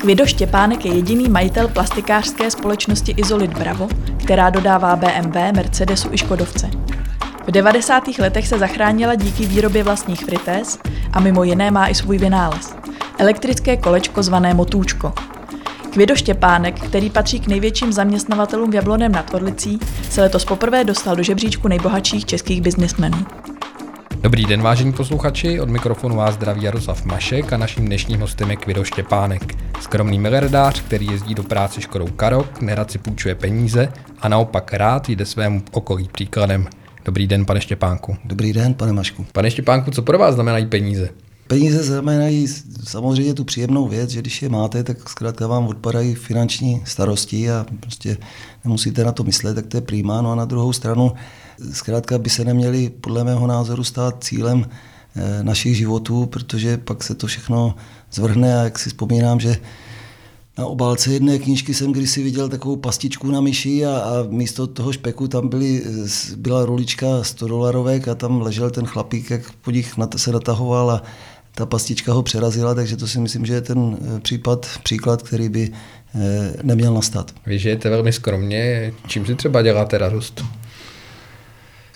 Kvido Štěpánek je jediný majitel plastikářské společnosti Izolit Bravo, která dodává BMW, Mercedesu i Škodovce. V 90. letech se zachránila díky výrobě vlastních fritéz a mimo jiné má i svůj vynález. Elektrické kolečko zvané Motůčko. Kvido Štěpánek, který patří k největším zaměstnavatelům v Jabloném nad Orlicí, se letos poprvé dostal do žebříčku nejbohatších českých biznismenů. Dobrý den, vážení posluchači, od mikrofonu vás zdraví Jaroslav Mašek a naším dnešním hostem je Kvido Štěpánek. Skromný miliardář, který jezdí do práce Škodou Karok, nerad si půjčuje peníze a naopak rád jde svému okolí příkladem. Dobrý den, pane Štěpánku. Dobrý den, pane Mašku. Pane Štěpánku, co pro vás znamenají peníze? Peníze znamenají samozřejmě tu příjemnou věc, že když je máte, tak zkrátka vám odpadají finanční starosti a prostě nemusíte na to myslet, tak to je prýmá. No a na druhou stranu, zkrátka by se neměli podle mého názoru stát cílem eh, našich životů, protože pak se to všechno zvrhne a jak si vzpomínám, že na obálce jedné knížky jsem kdysi viděl takovou pastičku na myši a, a místo toho špeku tam byly, byla rulička 100 dolarovek a tam ležel ten chlapík, jak po nich se natahoval a ta pastička ho přerazila, takže to si myslím, že je ten eh, případ, příklad, který by eh, neměl nastat. Vy žijete velmi skromně, čím si třeba děláte radost?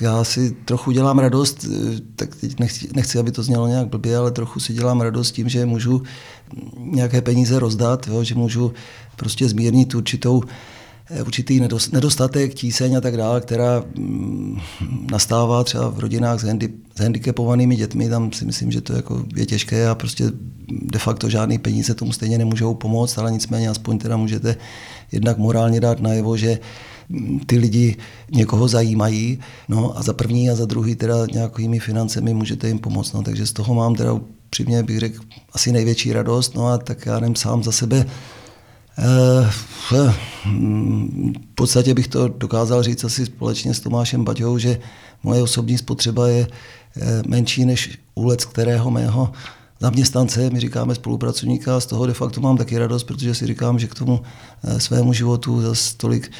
Já si trochu dělám radost, eh, tak teď nechci, nechci, aby to znělo nějak blbě, ale trochu si dělám radost tím, že můžu nějaké peníze rozdat, jo, že můžu prostě zmírnit určitou Eh, určitý nedostatek, tíseň a tak dále, která mm, nastává třeba v rodinách s, handy, s handicapovanými dětmi, tam si myslím, že to jako je těžké a prostě de facto žádný peníze tomu stejně nemůžou pomoct, ale nicméně aspoň teda můžete jednak morálně dát najevo, že ty lidi někoho zajímají, no a za první a za druhý teda nějakými financemi můžete jim pomoct, no takže z toho mám teda upřímně bych řekl asi největší radost, no a tak já nevím sám za sebe, Eh, v podstatě bych to dokázal říct asi společně s Tomášem Baťou, že moje osobní spotřeba je eh, menší než úlec kterého mého zaměstnance, my říkáme spolupracovníka, a z toho de facto mám taky radost, protože si říkám, že k tomu eh, svému životu zase tolik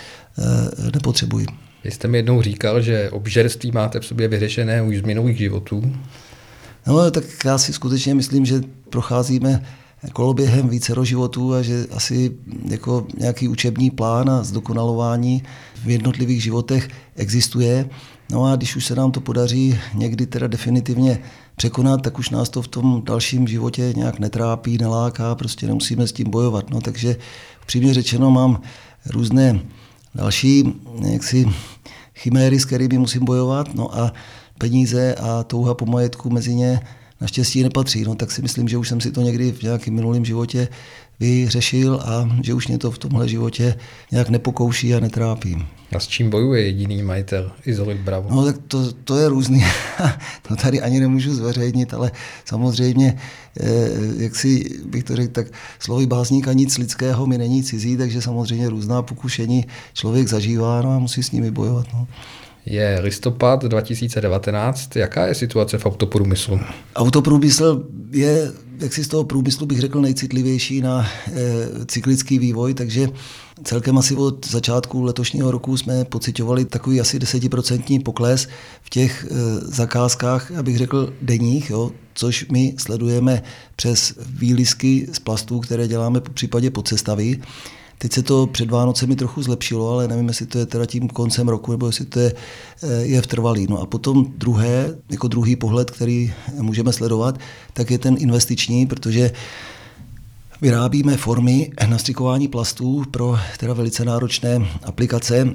nepotřebuji. Vy jste mi jednou říkal, že obžerství máte v sobě vyřešené už z minulých životů. No, tak já si skutečně myslím, že procházíme koloběhem více životů a že asi jako nějaký učební plán a zdokonalování v jednotlivých životech existuje. No a když už se nám to podaří někdy teda definitivně překonat, tak už nás to v tom dalším životě nějak netrápí, neláká, prostě nemusíme s tím bojovat. No, takže přímě řečeno mám různé další jaksi, chiméry, s kterými musím bojovat, no a peníze a touha po majetku mezi ně naštěstí nepatří. No tak si myslím, že už jsem si to někdy v nějakém minulém životě vyřešil a že už mě to v tomhle životě nějak nepokouší a netrápí. A s čím bojuje jediný majitel Izolit Bravo? No tak to, to je různý. to tady ani nemůžu zveřejnit, ale samozřejmě, eh, jak si bych to řekl, tak slovy básníka nic lidského mi není cizí, takže samozřejmě různá pokušení člověk zažívá no a musí s nimi bojovat. No. Je listopad 2019. Jaká je situace v autoprůmyslu? Autoprůmysl je, jak si z toho průmyslu bych řekl, nejcitlivější na e, cyklický vývoj, takže celkem asi od začátku letošního roku jsme pocitovali takový asi desetiprocentní pokles v těch e, zakázkách, abych řekl, denních, jo, což my sledujeme přes výlisky z plastů, které děláme po případě podcestavy. Teď se to před Vánocemi trochu zlepšilo, ale nevím, jestli to je teda tím koncem roku, nebo jestli to je, eh, je vtrvalý. No a potom druhé, jako druhý pohled, který můžeme sledovat, tak je ten investiční, protože vyrábíme formy nastřikování plastů pro teda velice náročné aplikace,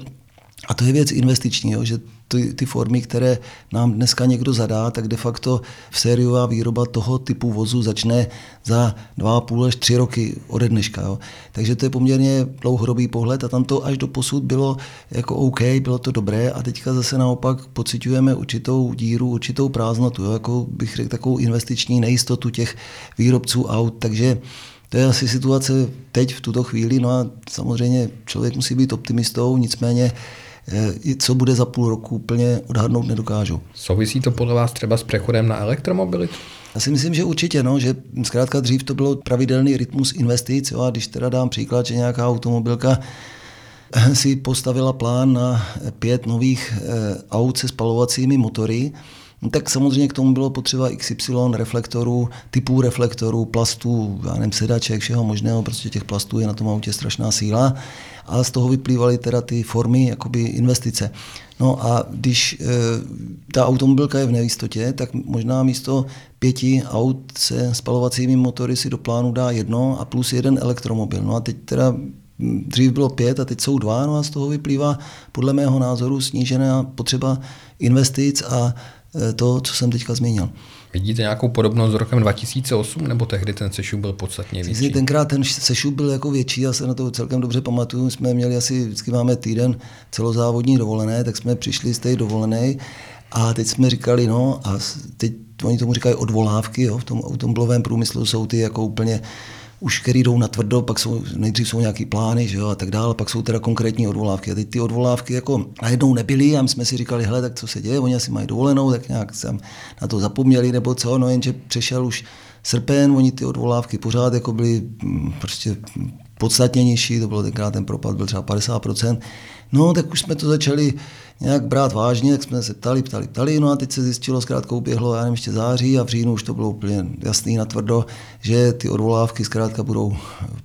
a to je věc investiční, jo, že ty, ty formy, které nám dneska někdo zadá, tak de facto v sériová výroba toho typu vozu začne za dva půl až tři roky ode dneška. Jo. Takže to je poměrně dlouhodobý pohled a tam to až do posud bylo jako OK, bylo to dobré a teďka zase naopak pocitujeme určitou díru, určitou prázdnotu, jo, jako bych řekl takovou investiční nejistotu těch výrobců aut, takže to je asi situace teď v tuto chvíli, no a samozřejmě člověk musí být optimistou, nicméně co bude za půl roku, úplně odhadnout nedokážu. Souvisí to podle vás třeba s přechodem na elektromobilitu? Já si myslím, že určitě, no, že zkrátka dřív to bylo pravidelný rytmus investic, jo, a když teda dám příklad, že nějaká automobilka si postavila plán na pět nových eh, aut se spalovacími motory, No, tak samozřejmě k tomu bylo potřeba XY reflektorů, typů reflektorů, plastů, já nevím, sedaček, všeho možného, prostě těch plastů je na tom autě strašná síla a z toho vyplývaly teda ty formy jakoby investice. No a když e, ta automobilka je v nejistotě, tak možná místo pěti aut se spalovacími motory si do plánu dá jedno a plus jeden elektromobil. No a teď teda dřív bylo pět a teď jsou dva, no a z toho vyplývá podle mého názoru snížená potřeba investic a e, to, co jsem teďka zmínil. Vidíte nějakou podobnost s rokem 2008, nebo tehdy ten sešup byl podstatně větší? Tenkrát ten sešup byl jako větší, já se na to celkem dobře pamatuju. Jsme měli asi, vždycky máme týden celozávodní dovolené, tak jsme přišli z té dovolené a teď jsme říkali, no a teď oni tomu říkají odvolávky, jo, v tom automobilovém průmyslu jsou ty jako úplně už který jdou na tvrdo, pak jsou, nejdřív jsou nějaký plány že jo, a tak dále, pak jsou teda konkrétní odvolávky. A teď ty odvolávky jako najednou nebyly a my jsme si říkali, hele, tak co se děje, oni asi mají dovolenou, tak nějak jsem na to zapomněli nebo co, no jenže přešel už srpen, oni ty odvolávky pořád jako byly mm, prostě podstatně nižší, to bylo tenkrát ten propad byl třeba 50%, no tak už jsme to začali nějak brát vážně, tak jsme se ptali, ptali, ptali, no a teď se zjistilo, zkrátka uběhlo, já nevím, ještě září a v říjnu už to bylo úplně jasný na tvrdo, že ty odvolávky zkrátka budou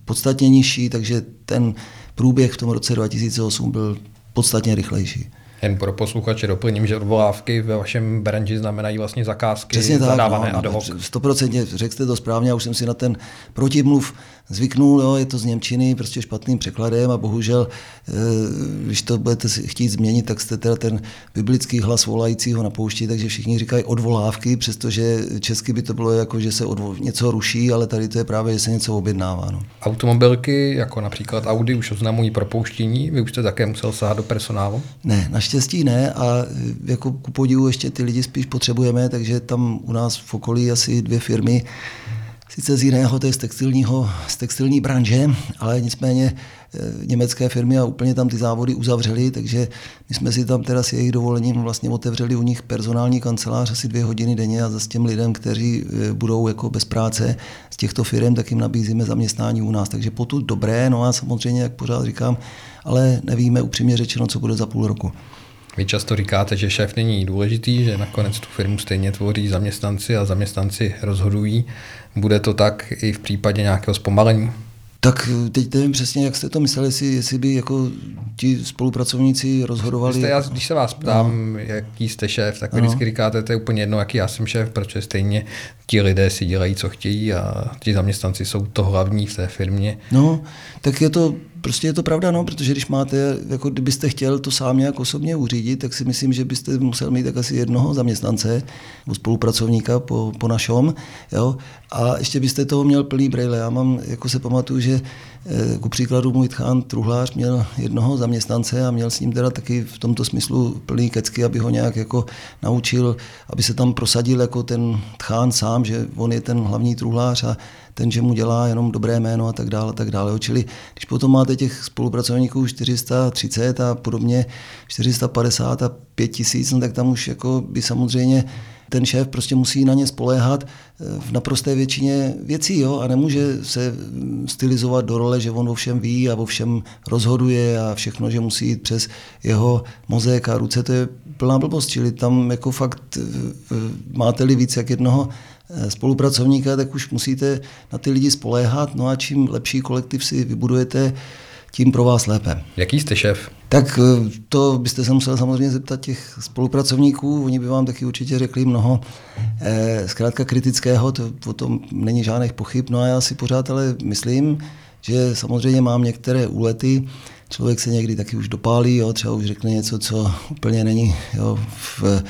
podstatně nižší, takže ten průběh v tom roce 2008 byl podstatně rychlejší. Jen pro posluchače doplním, že odvolávky ve vašem branži znamenají vlastně zakázky Přesně tak, zadávané no, ad hoc. 100% řekl jste to správně, já už jsem si na ten protimluv zvyknul, jo, je to z Němčiny, prostě špatným překladem a bohužel, e, když to budete chtít změnit, tak jste teda ten biblický hlas volajícího na poušti, takže všichni říkají odvolávky, přestože česky by to bylo jako, že se odvo- něco ruší, ale tady to je právě, že se něco objednává. No. Automobilky, jako například Audi, už oznamují propouštění, vy už jste také musel sahat do personálu? Ne, naštěstí ne a jako ku podivu ještě ty lidi spíš potřebujeme, takže tam u nás v okolí asi dvě firmy, sice z jiného, to je z, textilního, z textilní branže, ale nicméně e, německé firmy a úplně tam ty závody uzavřely, takže my jsme si tam teda s jejich dovolením vlastně otevřeli u nich personální kancelář asi dvě hodiny denně a zase těm lidem, kteří e, budou jako bez práce z těchto firm, tak jim nabízíme zaměstnání u nás. Takže potud dobré, no a samozřejmě, jak pořád říkám, ale nevíme upřímně řečeno, co bude za půl roku. Vy často říkáte, že šéf není důležitý, že nakonec tu firmu stejně tvoří zaměstnanci a zaměstnanci rozhodují. Bude to tak i v případě nějakého zpomalení? Tak teď nevím přesně, jak jste to mysleli, jestli, jestli by jako ti spolupracovníci rozhodovali. Jste, já, když se vás ptám, no. jaký jste šéf, tak vy no. vždycky říkáte, to je úplně jedno, jaký já jsem šéf, protože stejně ti lidé si dělají, co chtějí a ti zaměstnanci jsou to hlavní v té firmě. No, tak je to Prostě je to pravda, no, protože když máte, jako kdybyste chtěl to sám nějak osobně uřídit, tak si myslím, že byste musel mít tak asi jednoho zaměstnance nebo spolupracovníka po, po našom, jo, a ještě byste toho měl plný brejle. Já mám, jako se pamatuju, že eh, ku příkladu můj tchán Truhlář měl jednoho zaměstnance a měl s ním teda taky v tomto smyslu plný kecky, aby ho nějak jako naučil, aby se tam prosadil jako ten tchán sám, že on je ten hlavní truhlář a ten, že mu dělá jenom dobré jméno a tak dále, a tak dále. Čili když potom máte těch spolupracovníků 430 a podobně 450 a 5000, no tak tam už jako by samozřejmě ten šéf prostě musí na ně spoléhat eh, v naprosté většině věcí jo? a nemůže se stylizovat do role, že on o všem ví a o všem rozhoduje a všechno, že musí jít přes jeho mozek a ruce, to je plná blbost, čili tam jako fakt eh, eh, máte-li víc jak jednoho spolupracovníka, tak už musíte na ty lidi spoléhat, no a čím lepší kolektiv si vybudujete, tím pro vás lépe. Jaký jste šéf? Tak eh, to byste se musel samozřejmě zeptat těch spolupracovníků, oni by vám taky určitě řekli mnoho eh, zkrátka kritického, to o tom není žádných pochyb, no a já si pořád ale myslím, že samozřejmě mám některé úlety, člověk se někdy taky už dopálí, jo, třeba už řekne něco, co úplně není jo, v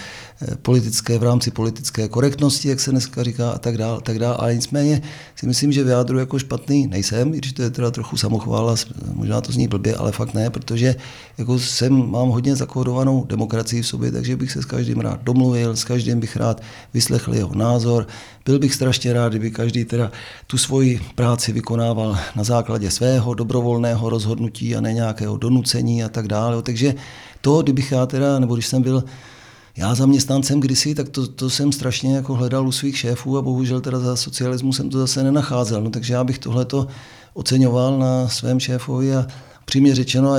politické, v rámci politické korektnosti, jak se dneska říká a tak dále, tak dále. Ale nicméně si myslím, že vyjádru jako špatný nejsem, i když to je teda trochu samochvála, možná to zní blbě, ale fakt ne, protože jako jsem, mám hodně zakódovanou demokracii v sobě, takže bych se s každým rád domluvil, s každým bych rád vyslechl jeho názor. Byl bych strašně rád, kdyby každý teda tu svoji práci vykonával na základě svého dobrovolného rozhodnutí a ne nějakého donucení a tak dále. Takže to, kdybych já teda, nebo když jsem byl já zaměstnancem kdysi, tak to, to jsem strašně jako hledal u svých šéfů a bohužel teda za socialismu jsem to zase nenacházel. No, takže já bych tohleto oceňoval na svém šéfovi a přímě řečeno,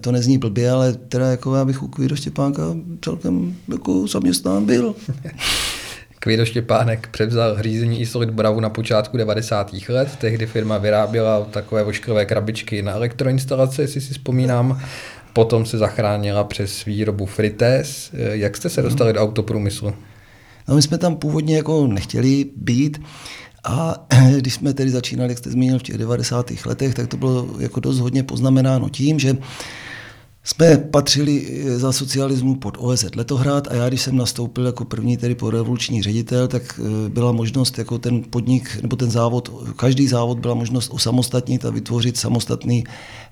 to nezní blbě, ale teda jako já bych u Kvído Štěpánka celkem jako zaměstnán byl. Kvído Štěpánek převzal řízení Isolit Bravu na počátku 90. let. Tehdy firma vyráběla takové vošklové krabičky na elektroinstalace, jestli si vzpomínám. Potom se zachránila přes výrobu frités. Jak jste se dostali do autoprůmyslu? No my jsme tam původně jako nechtěli být. A když jsme tedy začínali, jak jste zmínil, v těch 90. letech, tak to bylo jako dost hodně poznamenáno tím, že jsme patřili za socialismu pod OSZ Letohrad a já, když jsem nastoupil jako první tedy po revoluční ředitel, tak eh, byla možnost jako ten podnik nebo ten závod, každý závod byla možnost osamostatnit a vytvořit samostatný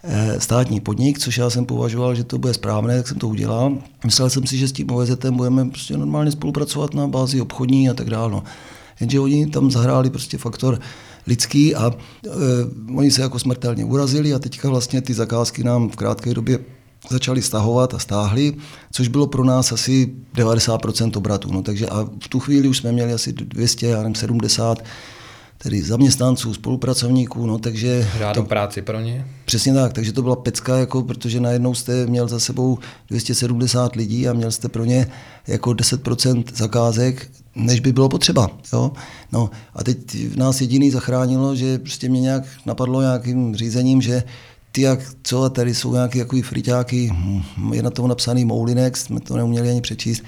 eh, státní podnik, což já jsem považoval, že to bude správné, tak jsem to udělal. Myslel jsem si, že s tím OSZ budeme prostě normálně spolupracovat na bázi obchodní a tak dále. No. Jenže oni tam zahráli prostě faktor lidský a e, oni se jako smrtelně urazili a teďka vlastně ty zakázky nám v krátké době začali stahovat a stáhli, což bylo pro nás asi 90% obratu. No, takže a v tu chvíli už jsme měli asi 200, já nevím, 70 tedy zaměstnanců, spolupracovníků, no takže... Žádnou to, práci pro ně? Přesně tak, takže to byla pecka, jako, protože najednou jste měl za sebou 270 lidí a měl jste pro ně jako 10% zakázek, než by bylo potřeba. Jo? No a teď nás jediný zachránilo, že prostě mě nějak napadlo nějakým řízením, že ty jak, co, a tady jsou nějaké jako friťáky, hm, je na tom napsaný Moulinek, jsme to neuměli ani přečíst,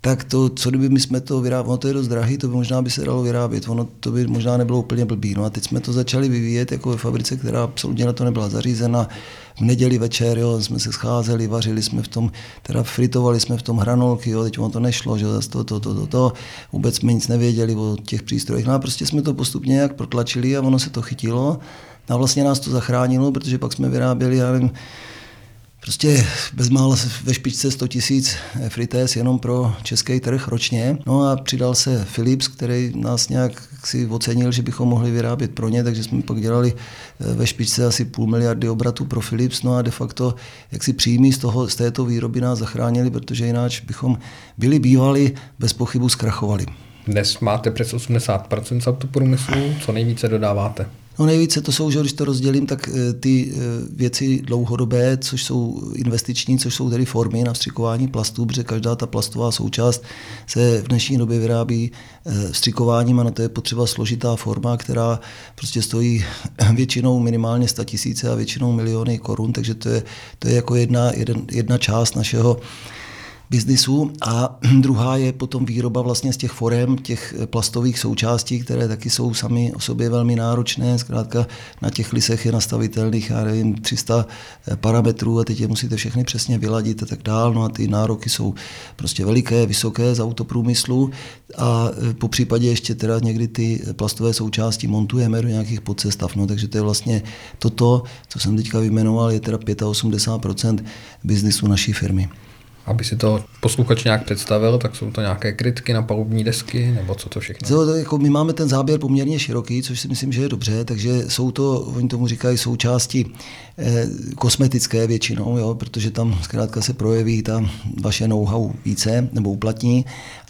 tak to, co kdyby my jsme to vyráběli, ono to je dost drahý, to by možná by se dalo vyrábět, ono to by možná nebylo úplně blbý. No a teď jsme to začali vyvíjet jako ve fabrice, která absolutně na to nebyla zařízena. V neděli večer, jo, jsme se scházeli, vařili jsme v tom, teda fritovali jsme v tom hranolky, jo, teď ono to nešlo, že zase to, to, to, to, to, vůbec jsme nic nevěděli o těch přístrojích. No a prostě jsme to postupně nějak protlačili a ono se to chytilo. A vlastně nás to zachránilo, protože pak jsme vyráběli, já nevím, prostě bezmála ve špičce 100 tisíc frités jenom pro český trh ročně. No a přidal se Philips, který nás nějak si ocenil, že bychom mohli vyrábět pro ně, takže jsme pak dělali eh, ve špičce asi půl miliardy obratů pro Philips, no a de facto jak si příjmy z, toho, z této výroby nás zachránili, protože jináč bychom byli bývali, bez pochybu zkrachovali. Dnes máte přes 80% z autoprůmyslu, co nejvíce dodáváte? No nejvíce to jsou, že když to rozdělím, tak eh, ty eh, věci dlouhodobé, což jsou investiční, což jsou tedy formy na vstřikování plastů, protože každá ta plastová součást se v dnešní době vyrábí eh, vstřikováním a na to je potřeba složitá forma, která prostě stojí většinou minimálně 100 tisíce a většinou miliony korun, takže to je, to je jako jedna, jedna část našeho biznisu a druhá je potom výroba vlastně z těch forem, těch plastových součástí, které taky jsou sami o sobě velmi náročné. Zkrátka na těch lisech je nastavitelných, já nevím, 300 eh, parametrů a teď je musíte všechny přesně vyladit a tak dál. No a ty nároky jsou prostě veliké, vysoké z autoprůmyslu a eh, po případě ještě teda někdy ty plastové součásti montujeme do nějakých podsestav. No, takže to je vlastně toto, co jsem teďka vyjmenoval, je teda 85% biznisu naší firmy. Aby si to posluchač nějak představil, tak jsou to nějaké krytky na palubní desky, nebo co to všechno? To, jako my máme ten záběr poměrně široký, což si myslím, že je dobře, takže jsou to, oni tomu říkají, součásti eh, kosmetické většinou, jo, protože tam zkrátka se projeví ta vaše know-how více nebo uplatní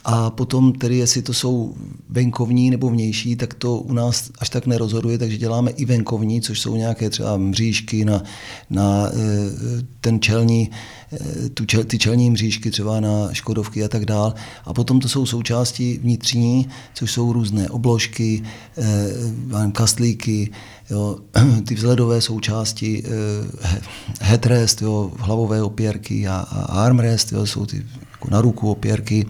a potom tedy, jestli to jsou venkovní nebo vnější, tak to u nás až tak nerozhoduje, takže děláme i venkovní, což jsou nějaké třeba mřížky na, na eh, ten čelní, eh, tu čel, ty čelní mřížky třeba na Škodovky a tak dál. A potom to jsou součásti vnitřní, což jsou různé obložky, eh, kastlíky, jo, ty vzhledové součásti, headrest, jo, hlavové opěrky a, a armrest, jo, jsou ty jako na ruku opěrky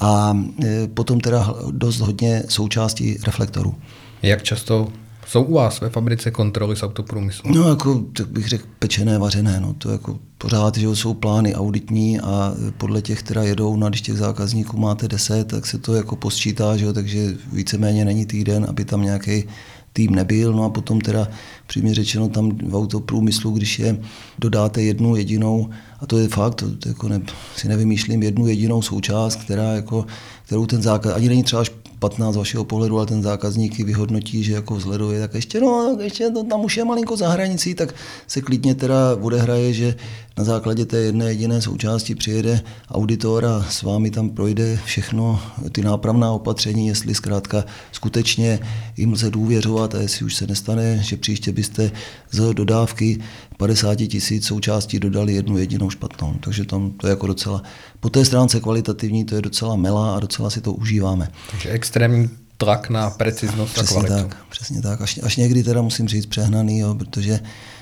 a e, potom teda dost hodně součástí reflektorů. Jak často jsou u vás ve fabrice kontroly z autoprůmyslu? No jako, tak bych řekl, pečené, vařené. No. To jako pořád, že jsou plány auditní a podle těch, která jedou, no, když těch zákazníků máte 10, tak se to jako posčítá, že jo, takže víceméně není týden, aby tam nějaký tým nebyl. No a potom teda přímě řečeno tam v autoprůmyslu, když je dodáte jednu jedinou, a to je fakt, to, to jako ne, si nevymýšlím, jednu jedinou součást, která jako, kterou ten zákaz, ani není třeba 15 z vašeho pohledu, ale ten zákazník vyhodnotí, že jako vzhleduje, tak ještě, no, ještě to tam už je malinko za hranicí, tak se klidně teda odehraje, že na základě té jedné jediné součásti přijede auditor a s vámi tam projde všechno, ty nápravná opatření, jestli zkrátka skutečně jim lze důvěřovat a jestli už se nestane, že příště byste z dodávky 50 tisíc součástí dodali jednu jedinou špatnou. Takže tam to je jako docela, po té stránce kvalitativní to je docela melá a docela si to užíváme. Takže extrémní tlak na preciznost přesně a kvalitu. Tak, přesně tak. Až, až někdy teda musím říct přehnaný, jo, protože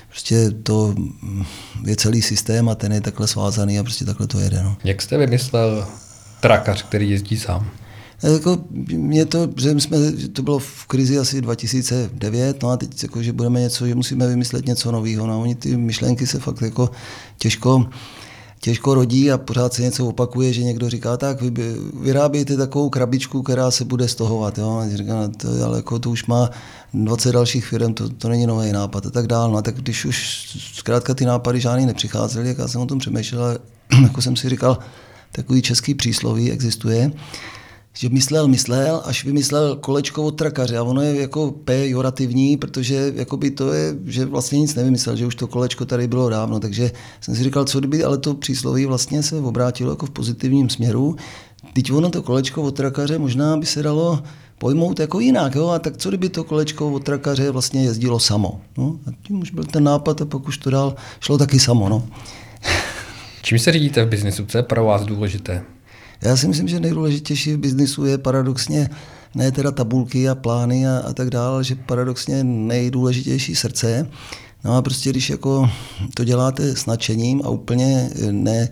prostě to je celý systém a ten je takhle svázaný a prostě takhle to jede. No. Jak jste vymyslel trakař, který jezdí sám? Jako mě to, že jsme, to bylo v krizi asi 2009, no a teď jako, že budeme něco, že musíme vymyslet něco nového. No, oni ty myšlenky se fakt jako těžko, těžko rodí a pořád se něco opakuje, že někdo říká, tak vy, vyrábějte takovou krabičku, která se bude stohovat. Jo? A říká, no, to, ale jako to už má 20 dalších firm, to, to není nový nápad a tak dál. No, tak když už zkrátka ty nápady žádný nepřicházely, jak já jsem o tom přemýšlel, jako jsem si říkal, takový český přísloví existuje, že myslel, myslel, až vymyslel kolečko od trakaře a ono je jako pejorativní, protože jakoby to je, že vlastně nic nevymyslel, že už to kolečko tady bylo dávno, takže jsem si říkal, co kdyby, ale to přísloví vlastně se obrátilo jako v pozitivním směru. Teď ono to kolečko od trakaře možná by se dalo pojmout jako jinak, jo? a tak co kdyby to kolečko od trakaře vlastně jezdilo samo. No? A tím už byl ten nápad a pak už to dál šlo taky samo. No. Čím se řídíte v biznisu? Co je pro vás důležité? Já si myslím, že nejdůležitější v biznisu je paradoxně ne teda tabulky a plány a, a tak dále, že paradoxně nejdůležitější srdce. No a prostě když jako to děláte s nadšením a úplně ne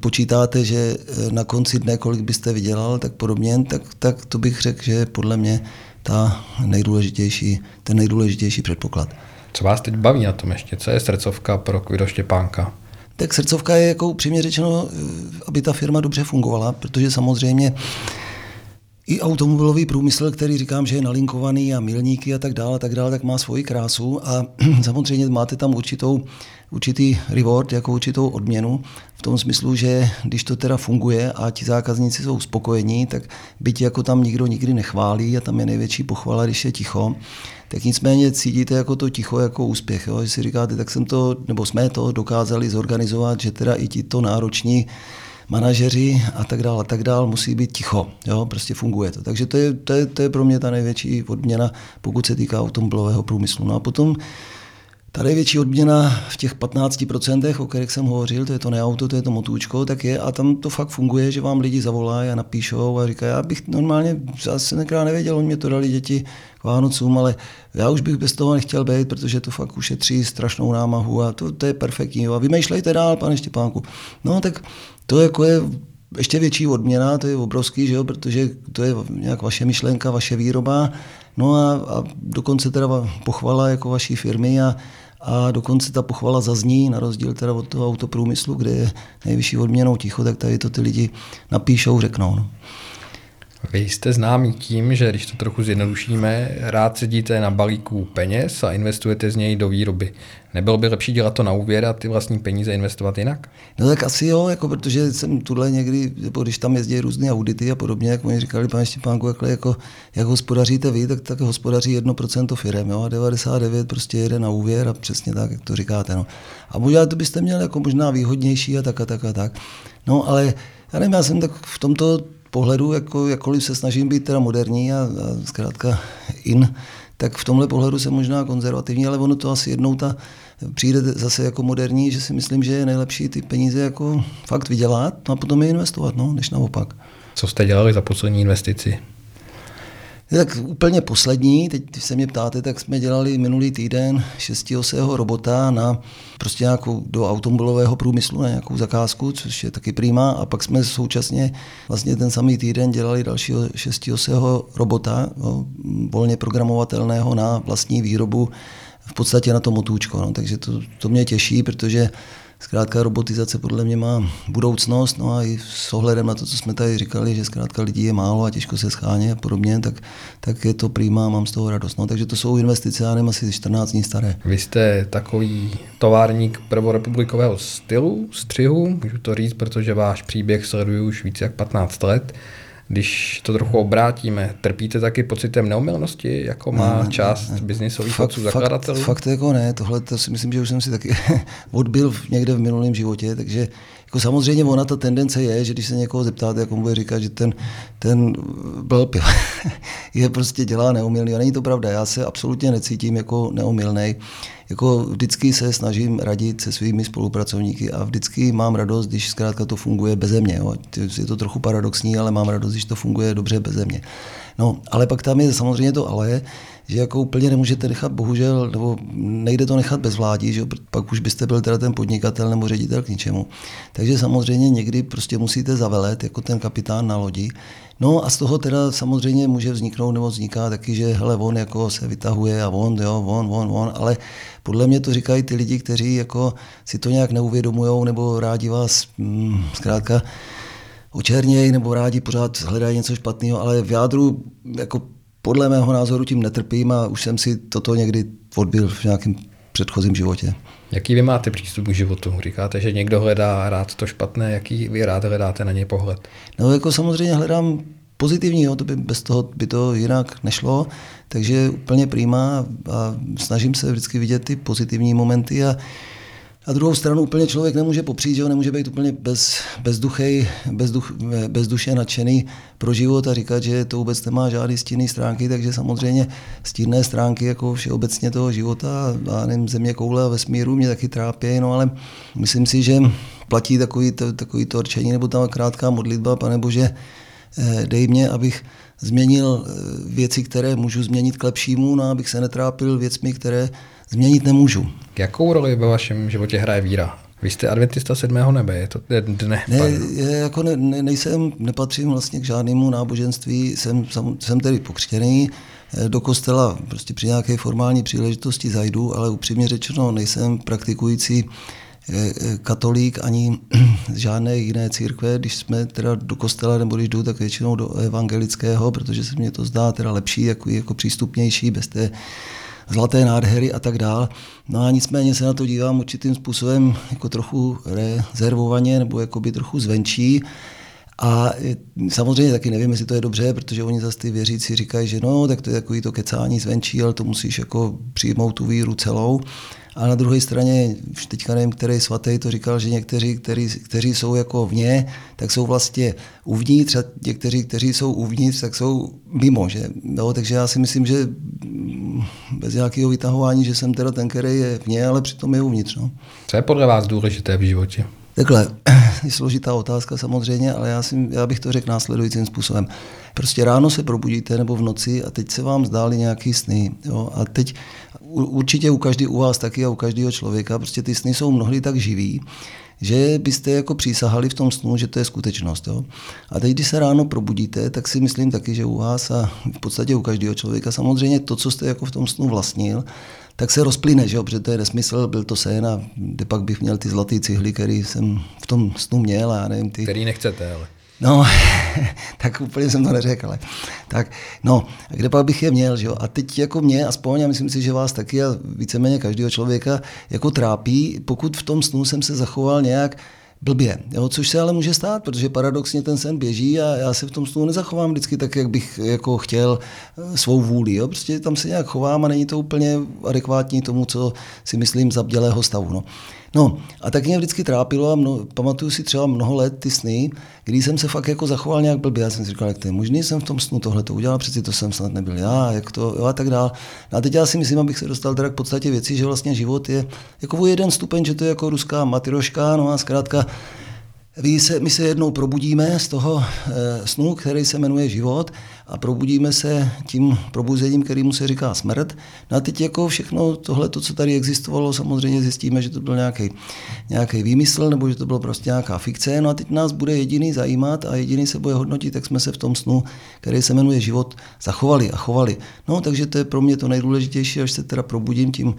počítáte, že na konci dne, kolik byste vydělal, tak podobně, tak, tak to bych řekl, že je podle mě ta nejdůležitější, ten nejdůležitější předpoklad. Co vás teď baví na tom ještě? Co je srdcovka pro Kvido Štěpánka? Tak srdcovka je jako upřímně řečeno, aby ta firma dobře fungovala, protože samozřejmě i automobilový průmysl, který říkám, že je nalinkovaný a milníky a tak dále, tak dále, tak má svoji krásu a samozřejmě máte tam určitou, určitý reward, jako určitou odměnu, v tom smyslu, že když to teda funguje a ti zákazníci jsou spokojení, tak byť jako tam nikdo nikdy nechválí a tam je největší pochvala, když je ticho, tak nicméně cítíte jako to ticho jako úspěch. Jo? Že si říkáte, tak jsem to, nebo jsme to dokázali zorganizovat, že teda i ti to nároční manažeři a tak dále, a tak dále musí být ticho. Jo? Prostě funguje to. Takže to je, to, je, to je pro mě ta největší odměna, pokud se týká automobilového průmyslu. No a potom ta největší odměna v těch 15%, o kterých jsem hovořil, to je to neauto, to je to motůčko, tak je a tam to fakt funguje, že vám lidi zavolají a napíšou a říkají, já bych normálně, jsem tenkrát nevěděl, oni mě to dali děti k Vánocům, ale já už bych bez toho nechtěl být, protože to fakt ušetří strašnou námahu a to, to je perfektní. A vymýšlejte dál, pane Štěpánku. No tak to jako je ještě větší odměna, to je obrovský, že jo, protože to je nějak vaše myšlenka, vaše výroba, no a, a dokonce teda pochvala jako vaší firmy a, a dokonce ta pochvala zazní, na rozdíl teda od toho autoprůmyslu, kde je nejvyšší odměnou ticho, tak tady to ty lidi napíšou, řeknou. No. Vy jste známý tím, že když to trochu zjednodušíme, rád sedíte na balíku peněz a investujete z něj do výroby. Nebylo by lepší dělat to na úvěr a ty vlastní peníze investovat jinak? No tak asi jo, jako protože jsem tuhle někdy, jako když tam jezdí různé audity a podobně, jak oni říkali, pane Štěpánku, jak, jako, jak hospodaříte vy, tak, tak hospodaří 1% firem, jo, a 99 prostě jede na úvěr a přesně tak, jak to říkáte. No. A možná to byste měli jako možná výhodnější a tak a tak a tak. No ale já nevím, já jsem tak v tomto pohledu, jako, jakkoliv se snažím být teda moderní a, a zkrátka in, tak v tomhle pohledu jsem možná konzervativní, ale ono to asi jednou ta přijde zase jako moderní, že si myslím, že je nejlepší ty peníze jako fakt vydělat a potom je investovat, no, než naopak. Co jste dělali za poslední investici? Tak úplně poslední, teď když se mě ptáte, tak jsme dělali minulý týden šestiosého robota na prostě nějakou do automobilového průmyslu na nějakou zakázku, což je taky prýma. A pak jsme současně vlastně ten samý týden dělali dalšího šestiosého robota, no, volně programovatelného na vlastní výrobu v podstatě na to motůčko. No. Takže to, to mě těší, protože zkrátka robotizace podle mě má budoucnost, no a i s ohledem na to, co jsme tady říkali, že zkrátka lidí je málo a těžko se schání a podobně, tak, tak je to prýma, mám z toho radost. No, takže to jsou investice, já nevím, asi 14 dní staré. Vy jste takový továrník prvorepublikového stylu, střihu, můžu to říct, protože váš příběh sleduju už více jak 15 let. Když to trochu obrátíme, trpíte taky pocitem neumilnosti, jako má ne, část ne, ne. biznisových otců zakladatelů? Fakt, fakt jako ne, tohle to si myslím, že už jsem si taky odbil někde v minulém životě, takže Jako samozřejmě ona ta tendence je, že když se někoho zeptáte, jak on bude říkat, že ten, ten blb je prostě dělá neumilný. A není to pravda, já se absolutně necítím jako neumilný. Jako vždycky se snažím radit se svými spolupracovníky a vždycky mám radost, když zkrátka to funguje beze mě. Jo. Je to trochu paradoxní, ale mám radost, když to funguje dobře beze mě. No, ale pak tam je samozřejmě to ale, že jako úplně nemůžete nechat, bohužel, nebo nejde to nechat bez vládí, že pak už byste byl teda ten podnikatel nebo ředitel k ničemu. Takže samozřejmě někdy prostě musíte zavelet jako ten kapitán na lodi. No a z toho teda samozřejmě může vzniknout nebo vzniká taky, že hele, on jako se vytahuje a on, jo, on, on, on, ale podle mě to říkají ty lidi, kteří jako si to nějak neuvědomují nebo rádi vás mm, zkrátka očernějí nebo rádi pořád hledají něco špatného, ale v jádru jako podle mého názoru tím netrpím a už jsem si toto někdy odbil v nějakém předchozím životě. Jaký vy máte přístup k životu? Říkáte, že někdo hledá rád to špatné, jaký vy rád hledáte na něj pohled? No jako samozřejmě hledám pozitivního, to by bez toho by to jinak nešlo, takže úplně prýma a snažím se vždycky vidět ty pozitivní momenty a a druhou stranu úplně člověk nemůže popřít, že ho nemůže být úplně bez, bezduchej, bezduch, bezduše nadšený pro život a říkat, že to vůbec nemá žádný stinný stránky, takže samozřejmě stinné stránky jako všeobecně toho života a nevím, země koule a vesmíru mě taky trápí, no ale myslím si, že platí takový to, takový to rčení nebo ta krátká modlitba, pane Bože, eh, dej mě, abych změnil eh, věci, které můžu změnit k lepšímu, no abych se netrápil věcmi, které změnit nemůžu. Jakou roli ve vašem životě hraje víra? Vy jste adventista sedmého nebe, je to dne? Ne, je, jako ne, ne, nejsem, nepatřím vlastně k žádnému náboženství, jsem, jsem, jsem tedy pokřtěný, eh, do kostela prostě při nějaké formální příležitosti zajdu, ale upřímně řečeno nejsem praktikující eh, eh, katolík ani z žádné jiné církve. Když jsme teda do kostela nebo když jdu, tak většinou do evangelického, protože se mně to zdá teda lepší, jako, jako přístupnější, bez té zlaté nádhery a tak dál. No a nicméně se na to dívám určitým způsobem jako trochu rezervovaně nebo jakoby trochu zvenčí. A samozřejmě taky nevím, jestli to je dobře, protože oni zase ty věřící říkají, že no, tak to je takový to kecání zvenčí, ale to musíš jako přijmout tu víru celou. A na druhé straně, už teďka nevím, který svatý to říkal, že někteří, kteří, kteří jsou jako vně, tak jsou vlastně uvnitř a někteří, kteří jsou uvnitř, tak jsou mimo. Že? No, takže já si myslím, že bez nějakého vytahování, že jsem teda ten, který je vně, ale přitom je uvnitř. No. Co je podle vás důležité v životě? Takhle, je složitá otázka samozřejmě, ale já, si, já bych to řekl následujícím způsobem. Prostě ráno se probudíte nebo v noci a teď se vám zdály nějaký sny. Jo? A teď určitě u každý u vás taky a u každého člověka, prostě ty sny jsou mnohdy tak živý, že byste jako přísahali v tom snu, že to je skutečnost. Jo? A teď, když se ráno probudíte, tak si myslím taky, že u vás a v podstatě u každého člověka samozřejmě to, co jste jako v tom snu vlastnil, tak se rozplyne, že jo? protože to je nesmysl, byl to sen a kde pak bych měl ty zlaté cihly, který jsem v tom snu měl a nevím ty. Který nechcete, ale. No, tak úplně jsem to neřekl. Ale. Tak, no, kde pak bych je měl, že jo? A teď jako mě, aspoň, a myslím si, že vás taky a víceméně každého člověka jako trápí, pokud v tom snu jsem se zachoval nějak blbě, jo, což se ale může stát, protože paradoxně ten sen běží a já se v tom snu nezachovám vždycky tak, jak bych jako chtěl eh, svou vůli. Jo. Prostě tam se nějak chovám a není to úplně adekvátní tomu, co si myslím za bdělého stavu. No. No a tak mě vždycky trápilo a mno, pamatuju si třeba mnoho let ty sny, kdy jsem se fakt jako zachoval nějak blbě. Já jsem si říkal, jak to je možný, jsem v tom snu tohle to udělal, přeci to jsem snad nebyl já, jak to, jo, a tak dál. No a teď já si myslím, abych se dostal teda k podstatě věci, že vlastně život je jako jeden stupeň, že to je jako ruská matyroška, no a zkrátka my se, my se jednou probudíme z toho e, snu, který se jmenuje život a probudíme se tím probuzením, kterýmu se říká smrt. No a teď jako všechno tohle, to, co tady existovalo, samozřejmě zjistíme, že to byl nějaký, nějaký výmysl nebo že to bylo prostě nějaká fikce. No a teď nás bude jediný zajímat a jediný se bude hodnotit, jak jsme se v tom snu, který se jmenuje život, zachovali a chovali. No takže to je pro mě to nejdůležitější, až se teda probudím tím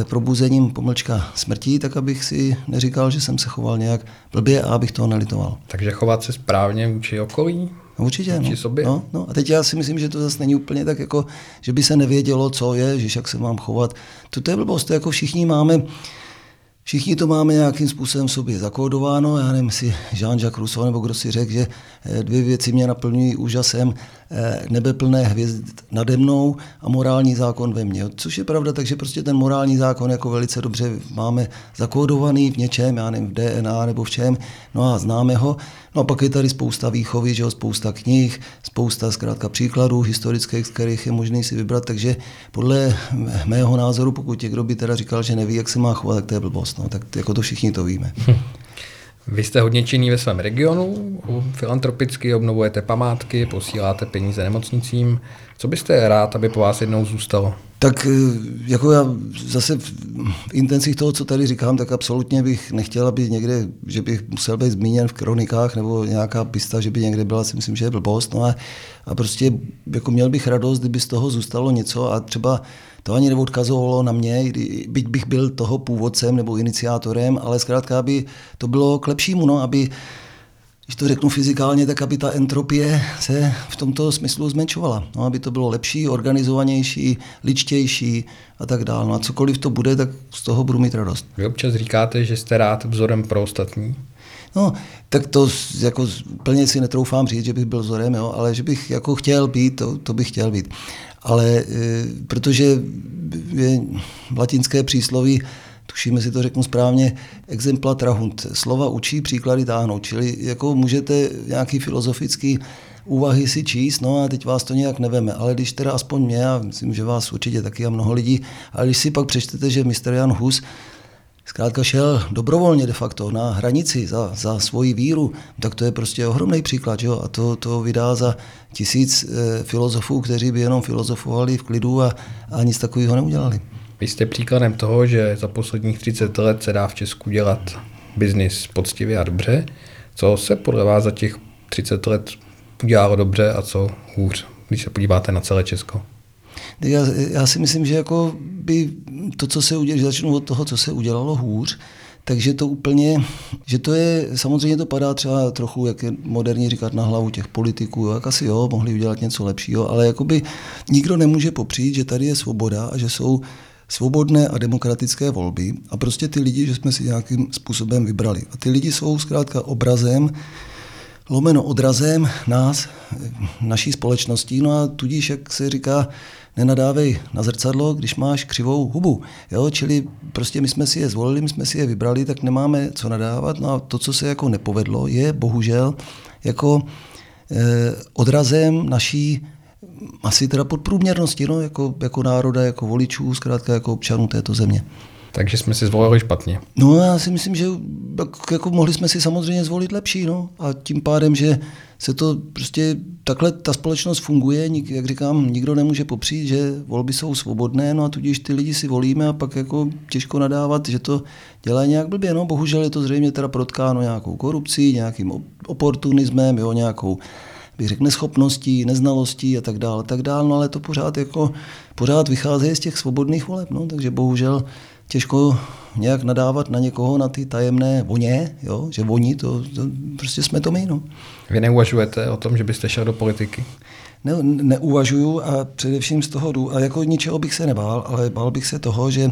e, probuzením pomlčka smrti, tak abych si neříkal, že jsem se choval nějak blbě a abych toho nelitoval. Takže chovat se správně vůči okolí? No, určitě, vůči no. sobě? No, no. A teď já si myslím, že to zase není úplně tak, jako, že by se nevědělo, co je, že jak se mám chovat. To, to je blbost, to jako všichni máme, Všichni to máme nějakým způsobem v sobě zakódováno. Já nevím, si Jean-Jacques Rousseau nebo kdo si řekl, že eh, dvě věci mě naplňují úžasem. Eh, nebe plné hvězd nade mnou a morální zákon ve mně. Což je pravda, takže prostě ten morální zákon jako velice dobře máme zakódovaný v něčem, já nevím, v DNA nebo v čem, no a známe ho. No a pak je tady spousta výchovy, že jo, spousta knih, spousta zkrátka příkladů historických, z kterých je možné si vybrat, takže podle mého názoru, pokud někdo by teda říkal, že neví, jak se má chovat, tak to je blbost, no, tak jako to všichni to víme. Vy jste hodně činný ve svém regionu, filantropicky obnovujete památky, posíláte peníze nemocnicím. Co byste rád, aby po vás jednou zůstalo? Tak eh, jako já zase v intencích toho, co tady říkám, tak absolutně bych nechtěl, aby někde, že bych musel být zmíněn v kronikách nebo nějaká pista, že by někde byla, si myslím, že je blbost. No a, a prostě jako měl bych radost, kdyby z toho zůstalo něco a třeba to ani neodkazovalo na mě, byť bych byl toho původcem nebo iniciátorem, ale zkrátka, aby to bylo k lepšímu, no, aby když to řeknu fyzikálně, tak aby ta entropie se v tomto smyslu zmenšovala. No, aby to bylo lepší, organizovanější, ličtější a tak dále. No a cokoliv to bude, tak z toho budu mít radost. Vy občas říkáte, že jste rád vzorem pro ostatní. No, tak to jako plně si netroufám říct, že bych byl vzorem, jo, ale že bych jako chtěl být, to, to bych chtěl být. Ale e, protože je latinské přísloví, tušíme si to řeknu správně, exempla trahunt. Slova učí, příklady táhnou. Čili jako můžete nějaký filozofický úvahy si číst, no a teď vás to nějak neveme. Ale když teda aspoň mě, a myslím, že vás určitě taky a mnoho lidí, ale když si pak přečtete, že Mr. Jan Hus zkrátka šel dobrovolně de facto na hranici za, za svoji víru, tak to je prostě ohromný příklad. Jo? A to, to vydá za tisíc e, filozofů, kteří by jenom filozofovali v klidu a, a nic takového neudělali. Vy jste příkladem toho, že za posledních 30 let se dá v Česku dělat biznis poctivě a dobře. Co se podle vás za těch 30 let udělalo dobře a co hůř, když se podíváte na celé Česko? Já, já si myslím, že jako by to, co se udělalo, začnu od toho, co se udělalo hůř, takže to úplně, že to je, samozřejmě to padá třeba trochu, jak je moderně říkat, na hlavu těch politiků, jo, jak asi jo, mohli udělat něco lepšího, ale jakoby nikdo nemůže popřít, že tady je svoboda a že jsou svobodné a demokratické volby a prostě ty lidi, že jsme si nějakým způsobem vybrali. A ty lidi jsou zkrátka obrazem, lomeno odrazem nás, naší společnosti, no a tudíž, jak se říká, nenadávej na zrcadlo, když máš křivou hubu. Jo? Čili prostě my jsme si je zvolili, my jsme si je vybrali, tak nemáme co nadávat. No a to, co se jako nepovedlo, je bohužel jako eh, odrazem naší asi teda podprůměrnosti, no, jako, jako národa, jako voličů, zkrátka jako občanů této země. Takže jsme si zvolili špatně. No já si myslím, že jako mohli jsme si samozřejmě zvolit lepší. No. A tím pádem, že se to prostě takhle ta společnost funguje, jak říkám, nikdo nemůže popřít, že volby jsou svobodné, no a tudíž ty lidi si volíme a pak jako těžko nadávat, že to dělá nějak blbě. No bohužel je to zřejmě teda protkáno nějakou korupcí, nějakým oportunismem, jo, nějakou bych řekl, neschopností, neznalostí a tak dále, tak dále, no ale to pořád jako, pořád vychází z těch svobodných voleb, no, takže bohužel těžko nějak nadávat na někoho, na ty tajemné voně, jo? že voní, to, to prostě jsme to my. No. Vy neuvažujete o tom, že byste šel do politiky? Ne, neuvažuju a především z toho jdu, a jako ničeho bych se nebál, ale bál bych se toho, že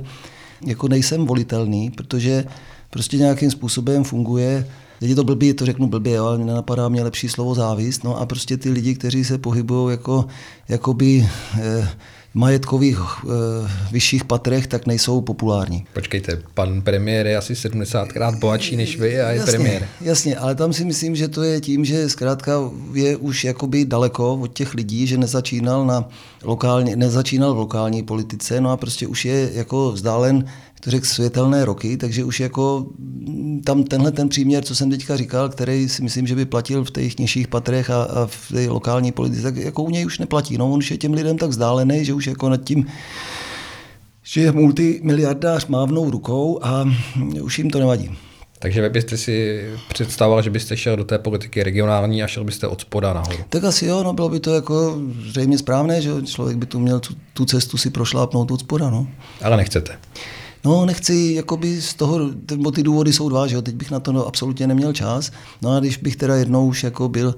jako nejsem volitelný, protože prostě nějakým způsobem funguje Teď je to blbý, to řeknu blbě, ale nenapadá mě lepší slovo závist. No a prostě ty lidi, kteří se pohybují jako, jakoby eh, majetkových e, vyšších patrech, tak nejsou populární. Počkejte, pan premiér je asi 70krát bohatší než vy a je jasně, premiér. Jasně, ale tam si myslím, že to je tím, že zkrátka je už jakoby daleko od těch lidí, že nezačínal, na lokální, nezačínal v lokální politice, no a prostě už je jako vzdálen to řekl, světelné roky, takže už jako tam tenhle ten příměr, co jsem teďka říkal, který si myslím, že by platil v těch nižších patrech a, a v té lokální politice, tak jako u něj už neplatí. No, on už je těm lidem tak vzdálený, že už jako nad tím že je multimiliardář mávnou rukou a už jim to nevadí. Takže vy byste si představoval, že byste šel do té politiky regionální a šel byste od spoda nahoru. Tak asi jo, no bylo by to jako zřejmě správné, že člověk by tu měl tu, tu cestu si prošlápnout od spoda. No. Ale nechcete. No, nechci, jakoby z toho, bo ty důvody jsou dva, že jo, teď bych na to no, absolutně neměl čas. No a když bych teda jednou už jako byl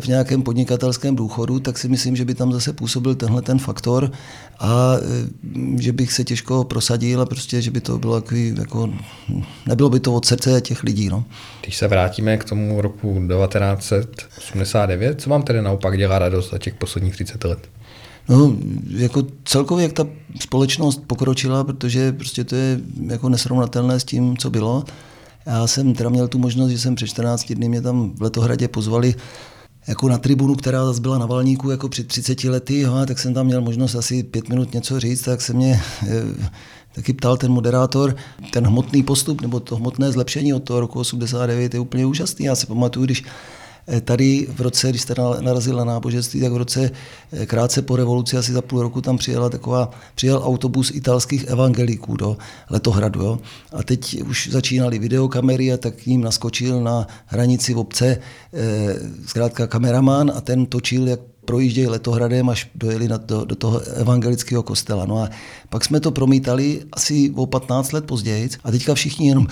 v nějakém podnikatelském důchodu, tak si myslím, že by tam zase působil tenhle ten faktor a že bych se těžko prosadil a prostě, že by to bylo takový, jako, nebylo by to od srdce těch lidí. No. Když se vrátíme k tomu roku 1989, co vám tedy naopak dělá radost za těch posledních 30 let? No, jako celkově, jak ta společnost pokročila, protože prostě to je jako nesrovnatelné s tím, co bylo. Já jsem teda měl tu možnost, že jsem před 14 dny mě tam v Letohradě pozvali jako na tribunu, která zase byla na Valníku jako před 30 lety, jo, tak jsem tam měl možnost asi pět minut něco říct, tak se mě e, taky ptal ten moderátor, ten hmotný postup nebo to hmotné zlepšení od toho roku 89 je úplně úžasný. Já si pamatuju, když Eh, tady v roce, když jste narazil na náboženství, tak v roce eh, krátce po revoluci, asi za půl roku tam přijela taková, přijel autobus italských evangeliků do Letohradu. Jo? A teď už začínaly videokamery a tak k ním naskočil na hranici v obce eh, zkrátka kameraman a ten točil, jak projíždějí letohradem, až dojeli na to, do toho evangelického kostela. No a pak jsme to promítali asi o 15 let později a teďka všichni jenom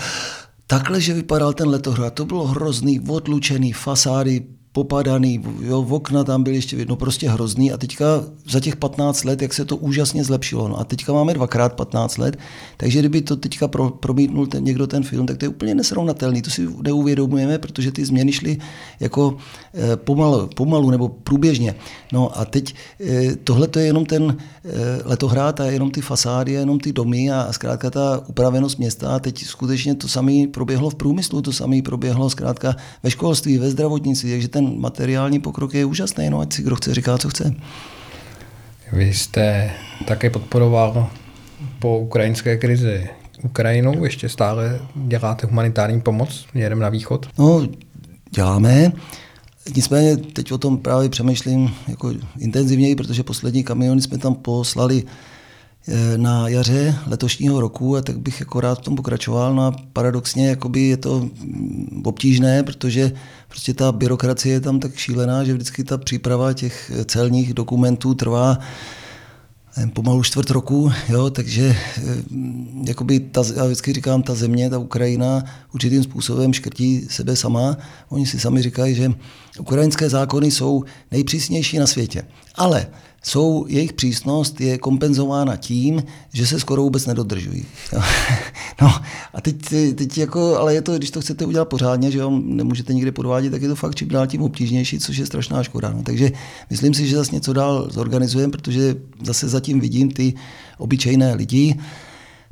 Takhle, že vypadal ten letohrad, to bylo hrozný, odlučený, fasády popadaný, jo, v okna tam byly ještě jedno, prostě hrozný a teďka za těch 15 let, jak se to úžasně zlepšilo. No a teďka máme dvakrát 15 let, takže kdyby to teďka pro, promítnul ten, někdo ten film, tak to je úplně nesrovnatelný, to si neuvědomujeme, protože ty změny šly jako eh, pomalu, pomalu nebo průběžně. No a teď eh, tohle to je jenom ten eh, letohrát a jenom ty fasády, a jenom ty domy a, a zkrátka ta upravenost města a teď skutečně to samé proběhlo v průmyslu, to samé proběhlo zkrátka ve školství, ve zdravotnictví, takže ten materiální pokrok je úžasný, no ať si kdo chce říká, co chce. Vy jste také podporoval po ukrajinské krizi Ukrajinu, ještě stále děláte humanitární pomoc směrem na východ? No, děláme. Nicméně teď o tom právě přemýšlím jako intenzivněji, protože poslední kamiony jsme tam poslali na jaře letošního roku a tak bych jako rád v tom pokračoval. No a paradoxně jakoby je to mm, obtížné, protože prostě ta byrokracie je tam tak šílená, že vždycky ta příprava těch celních dokumentů trvá pomalu čtvrt roku, jo, takže eh, jakoby ta, já vždycky říkám, ta země, ta Ukrajina určitým způsobem škrtí sebe sama. Oni si sami říkají, že ukrajinské zákony jsou nejpřísnější na světě. Ale jsou, jejich přísnost je kompenzována tím, že se skoro vůbec nedodržují. no a teď, teď jako, ale je to, když to chcete udělat pořádně, že vám nemůžete nikde podvádět, tak je to fakt čím dál tím obtížnější, což je strašná škoda. No, takže myslím si, že zase něco dál zorganizujeme, protože zase zatím vidím ty obyčejné lidi,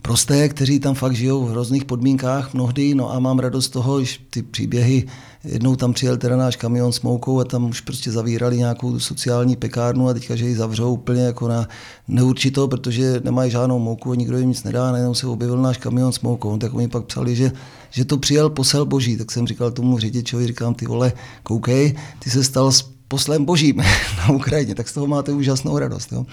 prosté, kteří tam fakt žijou v hrozných podmínkách mnohdy, no a mám radost toho, že ty příběhy, jednou tam přijel teda náš kamion s moukou a tam už prostě zavírali nějakou sociální pekárnu a teďka, že ji zavřou úplně jako na neurčito, protože nemají žádnou mouku a nikdo jim nic nedá, najednou se objevil náš kamion s moukou, no, tak oni pak psali, že že to přijel posel boží, tak jsem říkal tomu řidičovi, říkám, ty vole, koukej, ty se stal poslem božím na Ukrajině, tak z toho máte úžasnou radost. Jo?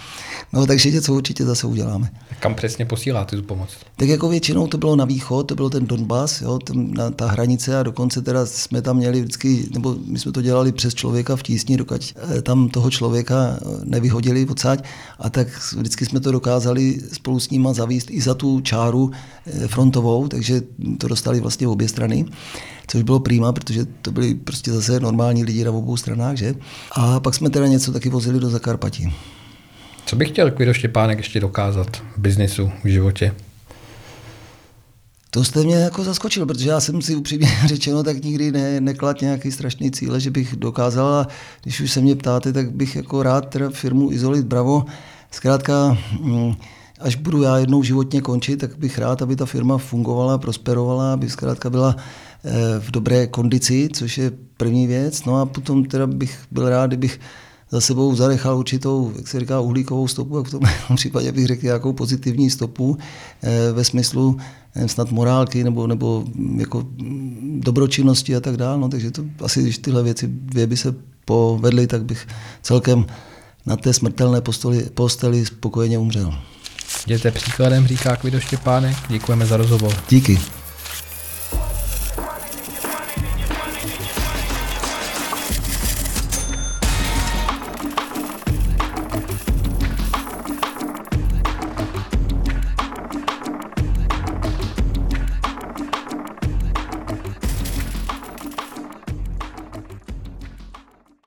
No takže něco určitě zase uděláme. Kam přesně posíláte tu pomoc? Tak jako většinou to bylo na východ, to byl ten Donbass, jo, ten, na, ta hranice a dokonce teda jsme tam měli vždycky, nebo my jsme to dělali přes člověka v tísni, dokud eh, tam toho člověka eh, nevyhodili odsaď a tak vždycky jsme to dokázali spolu s nima zavíst i za tu čáru eh, frontovou, takže to dostali vlastně obě strany což bylo prýma, protože to byli prostě zase normální lidi na obou stranách, že? A pak jsme teda něco taky vozili do Zakarpatí. Co bych chtěl Kvido Štěpánek ještě dokázat v biznisu, v životě? To jste mě jako zaskočil, protože já jsem si upřímně řečeno tak nikdy ne, neklad nějaký strašný cíle, že bych dokázal a když už se mě ptáte, tak bych jako rád teda firmu Izolit Bravo, zkrátka mm, až budu já jednou životně končit, tak bych rád, aby ta firma fungovala, prosperovala, aby zkrátka byla v dobré kondici, což je první věc. No a potom teda bych byl rád, kdybych za sebou zanechal určitou, jak se říká, uhlíkovou stopu, a v tom případě bych řekl nějakou pozitivní stopu eh, ve smyslu nevím, snad morálky nebo, nebo jako dobročinnosti a tak dále. No, takže to asi, když tyhle věci dvě by se povedly, tak bych celkem na té smrtelné posteli, posteli spokojeně umřel. Jděte příkladem, říká Kvido Štěpánek. Děkujeme za rozhovor. Díky.